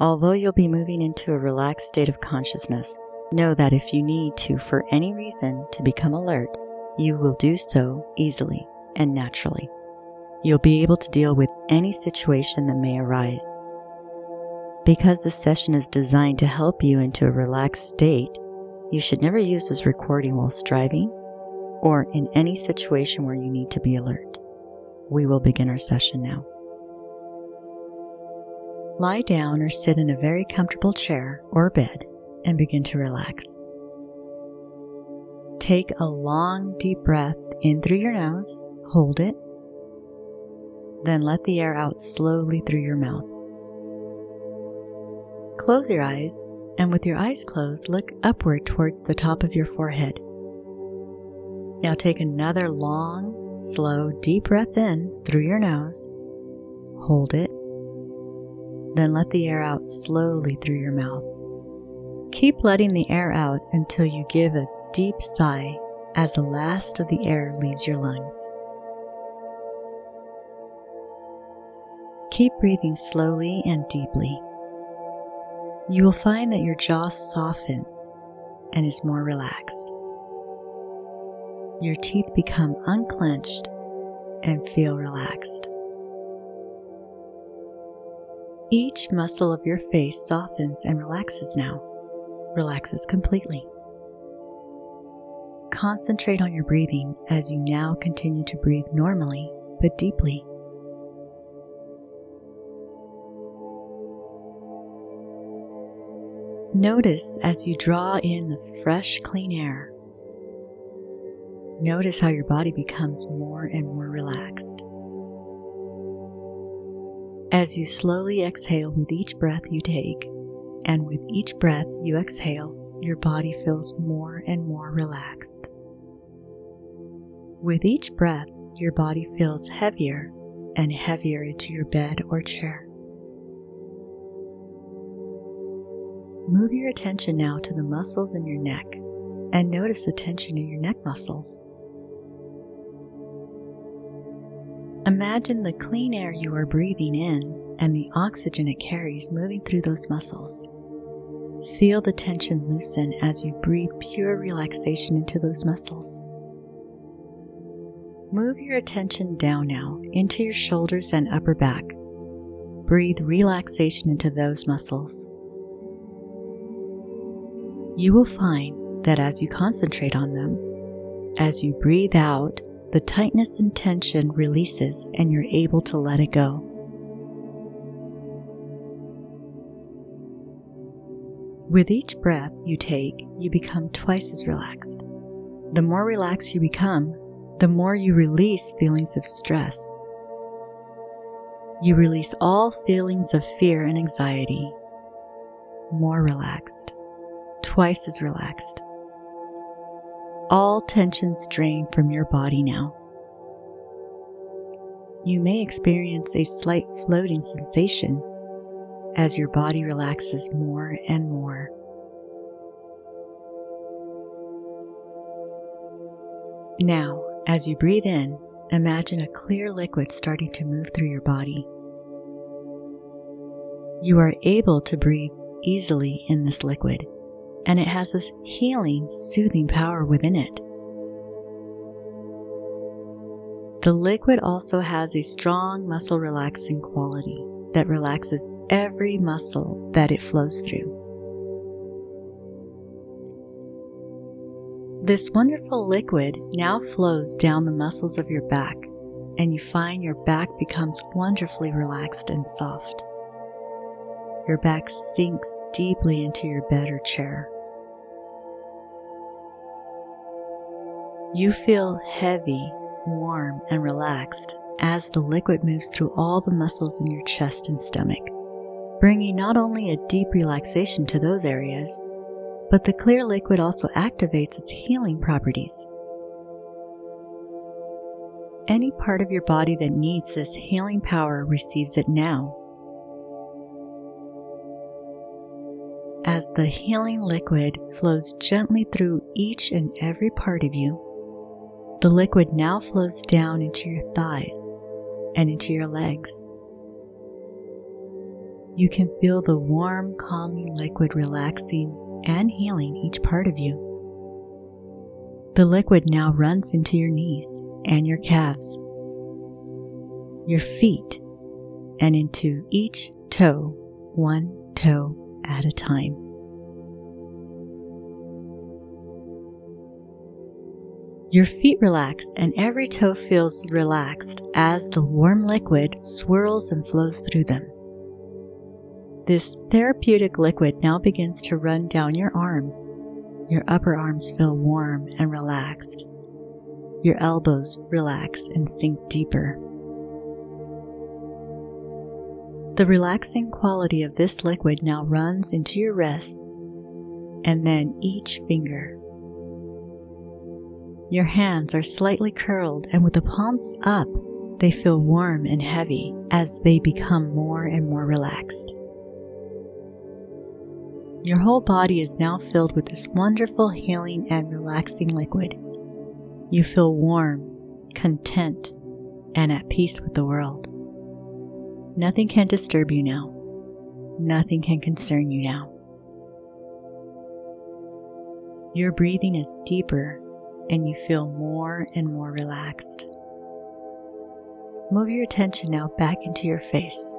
Although you'll be moving into a relaxed state of consciousness, know that if you need to, for any reason, to become alert, you will do so easily and naturally. You'll be able to deal with any situation that may arise. Because this session is designed to help you into a relaxed state, you should never use this recording while striving or in any situation where you need to be alert. We will begin our session now. Lie down or sit in a very comfortable chair or bed and begin to relax. Take a long, deep breath in through your nose, hold it, then let the air out slowly through your mouth. Close your eyes, and with your eyes closed, look upward towards the top of your forehead. Now take another long, slow, deep breath in through your nose, hold it, then let the air out slowly through your mouth. Keep letting the air out until you give a deep sigh as the last of the air leaves your lungs. Keep breathing slowly and deeply. You will find that your jaw softens and is more relaxed. Your teeth become unclenched and feel relaxed. Each muscle of your face softens and relaxes now, relaxes completely. Concentrate on your breathing as you now continue to breathe normally but deeply. Notice as you draw in the fresh, clean air. Notice how your body becomes more and more relaxed. As you slowly exhale with each breath you take, and with each breath you exhale, your body feels more and more relaxed. With each breath, your body feels heavier and heavier into your bed or chair. Move your attention now to the muscles in your neck and notice the tension in your neck muscles. Imagine the clean air you are breathing in and the oxygen it carries moving through those muscles. Feel the tension loosen as you breathe pure relaxation into those muscles. Move your attention down now into your shoulders and upper back. Breathe relaxation into those muscles. You will find that as you concentrate on them, as you breathe out, the tightness and tension releases and you're able to let it go. With each breath you take, you become twice as relaxed. The more relaxed you become, the more you release feelings of stress. You release all feelings of fear and anxiety. More relaxed, twice as relaxed all tensions drain from your body now. You may experience a slight floating sensation as your body relaxes more and more. Now, as you breathe in, imagine a clear liquid starting to move through your body. You are able to breathe easily in this liquid and it has this healing, soothing power within it. The liquid also has a strong muscle relaxing quality that relaxes every muscle that it flows through. This wonderful liquid now flows down the muscles of your back, and you find your back becomes wonderfully relaxed and soft. Your back sinks deeply into your bed or chair. You feel heavy, warm, and relaxed as the liquid moves through all the muscles in your chest and stomach, bringing not only a deep relaxation to those areas, but the clear liquid also activates its healing properties. Any part of your body that needs this healing power receives it now. As the healing liquid flows gently through each and every part of you, the liquid now flows down into your thighs and into your legs. you can feel the warm, calming liquid relaxing and healing each part of you. The liquid now runs into your knees and your calves, your feet, and into each toe, one toe at a time. Your feet relax and every toe feels relaxed as the warm liquid swirls and flows through them. This therapeutic liquid now begins to run down your arms. Your upper arms feel warm and relaxed. Your elbows relax and sink deeper. The relaxing quality of this liquid now runs into your wrists and then each finger. Your hands are slightly curled, and with the palms up, they feel warm and heavy as they become more and more relaxed. Your whole body is now filled with this wonderful healing and relaxing liquid. You feel warm, content, and at peace with the world. Nothing can disturb you now. Nothing can concern you now. Your breathing is deeper and you feel more and more relaxed. Move your attention now back into your face.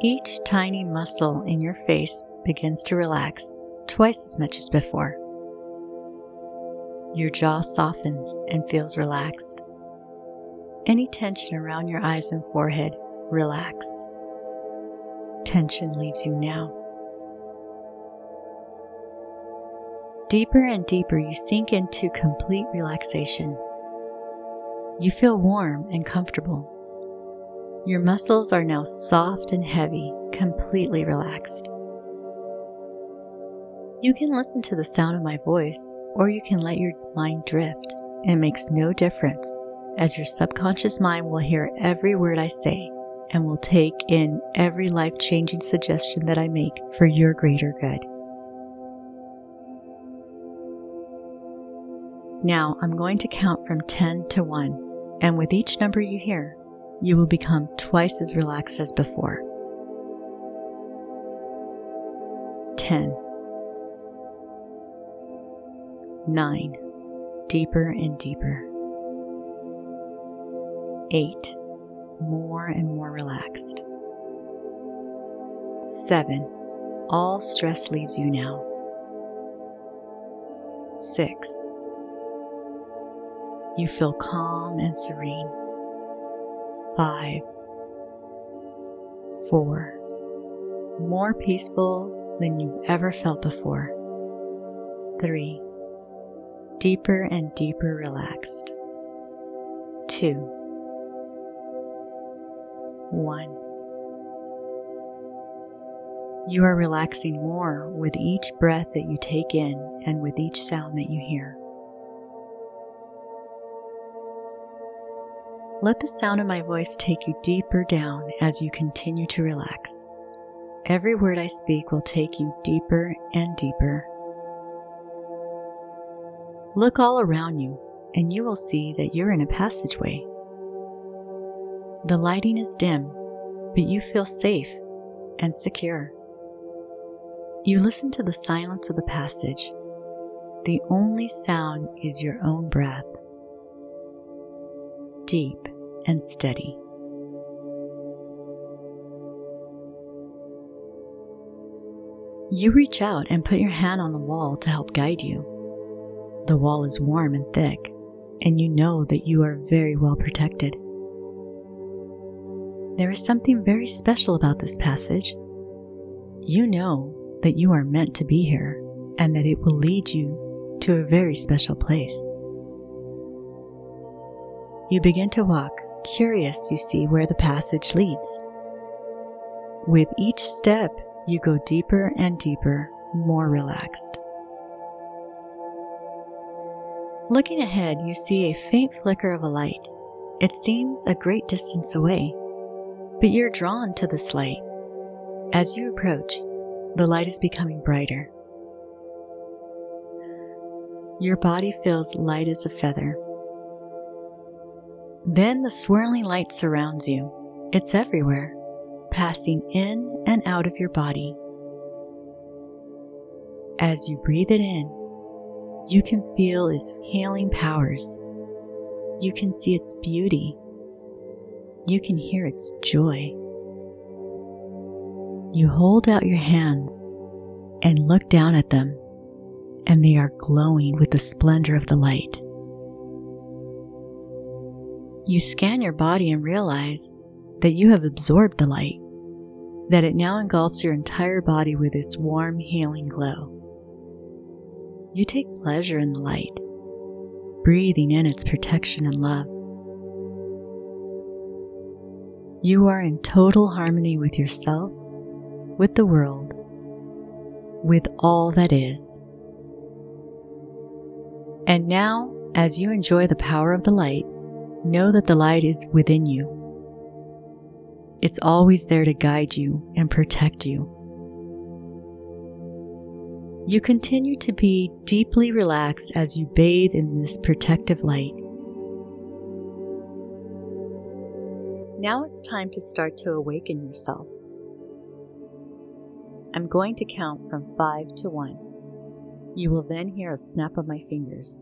Each tiny muscle in your face begins to relax twice as much as before. Your jaw softens and feels relaxed. Any tension around your eyes and forehead, relax. Tension leaves you now. Deeper and deeper, you sink into complete relaxation. You feel warm and comfortable. Your muscles are now soft and heavy, completely relaxed. You can listen to the sound of my voice, or you can let your mind drift. It makes no difference, as your subconscious mind will hear every word I say and will take in every life changing suggestion that I make for your greater good. Now I'm going to count from 10 to 1, and with each number you hear, you will become twice as relaxed as before. 10 9. Deeper and deeper. 8. More and more relaxed. 7. All stress leaves you now. 6. You feel calm and serene. 5. 4. More peaceful than you've ever felt before. 3 deeper and deeper relaxed. Two, one. You are relaxing more with each breath that you take in and with each sound that you hear. Let the sound of my voice take you deeper down as you continue to relax. Every word I speak will take you deeper and deeper Look all around you, and you will see that you're in a passageway. The lighting is dim, but you feel safe and secure. You listen to the silence of the passage. The only sound is your own breath, deep and steady. You reach out and put your hand on the wall to help guide you. The wall is warm and thick, and you know that you are very well protected. There is something very special about this passage. You know that you are meant to be here and that it will lead you to a very special place. You begin to walk, curious, you see where the passage leads. With each step, you go deeper and deeper, more relaxed. Looking ahead, you see a faint flicker of a light. It seems a great distance away, but you're drawn to this light. As you approach, the light is becoming brighter. Your body feels light as a feather. Then the swirling light surrounds you. It's everywhere, passing in and out of your body. As you breathe it in, you can feel its healing powers. You can see its beauty. You can hear its joy. You hold out your hands and look down at them, and they are glowing with the splendor of the light. You scan your body and realize that you have absorbed the light, that it now engulfs your entire body with its warm, healing glow. You take pleasure in the light, breathing in its protection and love. You are in total harmony with yourself, with the world, with all that is. And now, as you enjoy the power of the light, know that the light is within you. It's always there to guide you and protect you. You continue to be deeply relaxed as you bathe in this protective light. Now it's time to start to awaken yourself. I'm going to count from five to one. You will then hear a snap of my fingers,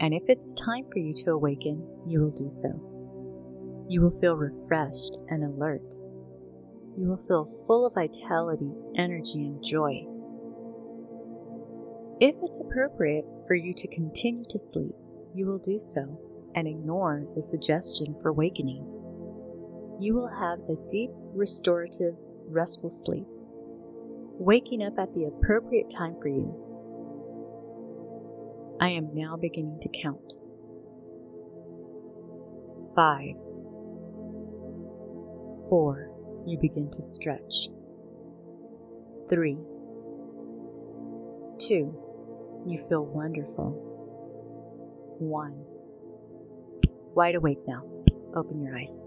and if it's time for you to awaken, you will do so. You will feel refreshed and alert. You will feel full of vitality, energy, and joy. If it's appropriate for you to continue to sleep, you will do so and ignore the suggestion for wakening. You will have a deep, restorative, restful sleep, waking up at the appropriate time for you I am now beginning to count. Five. Four. You begin to stretch. Three. Two. You feel wonderful. One. Wide awake now. Open your eyes.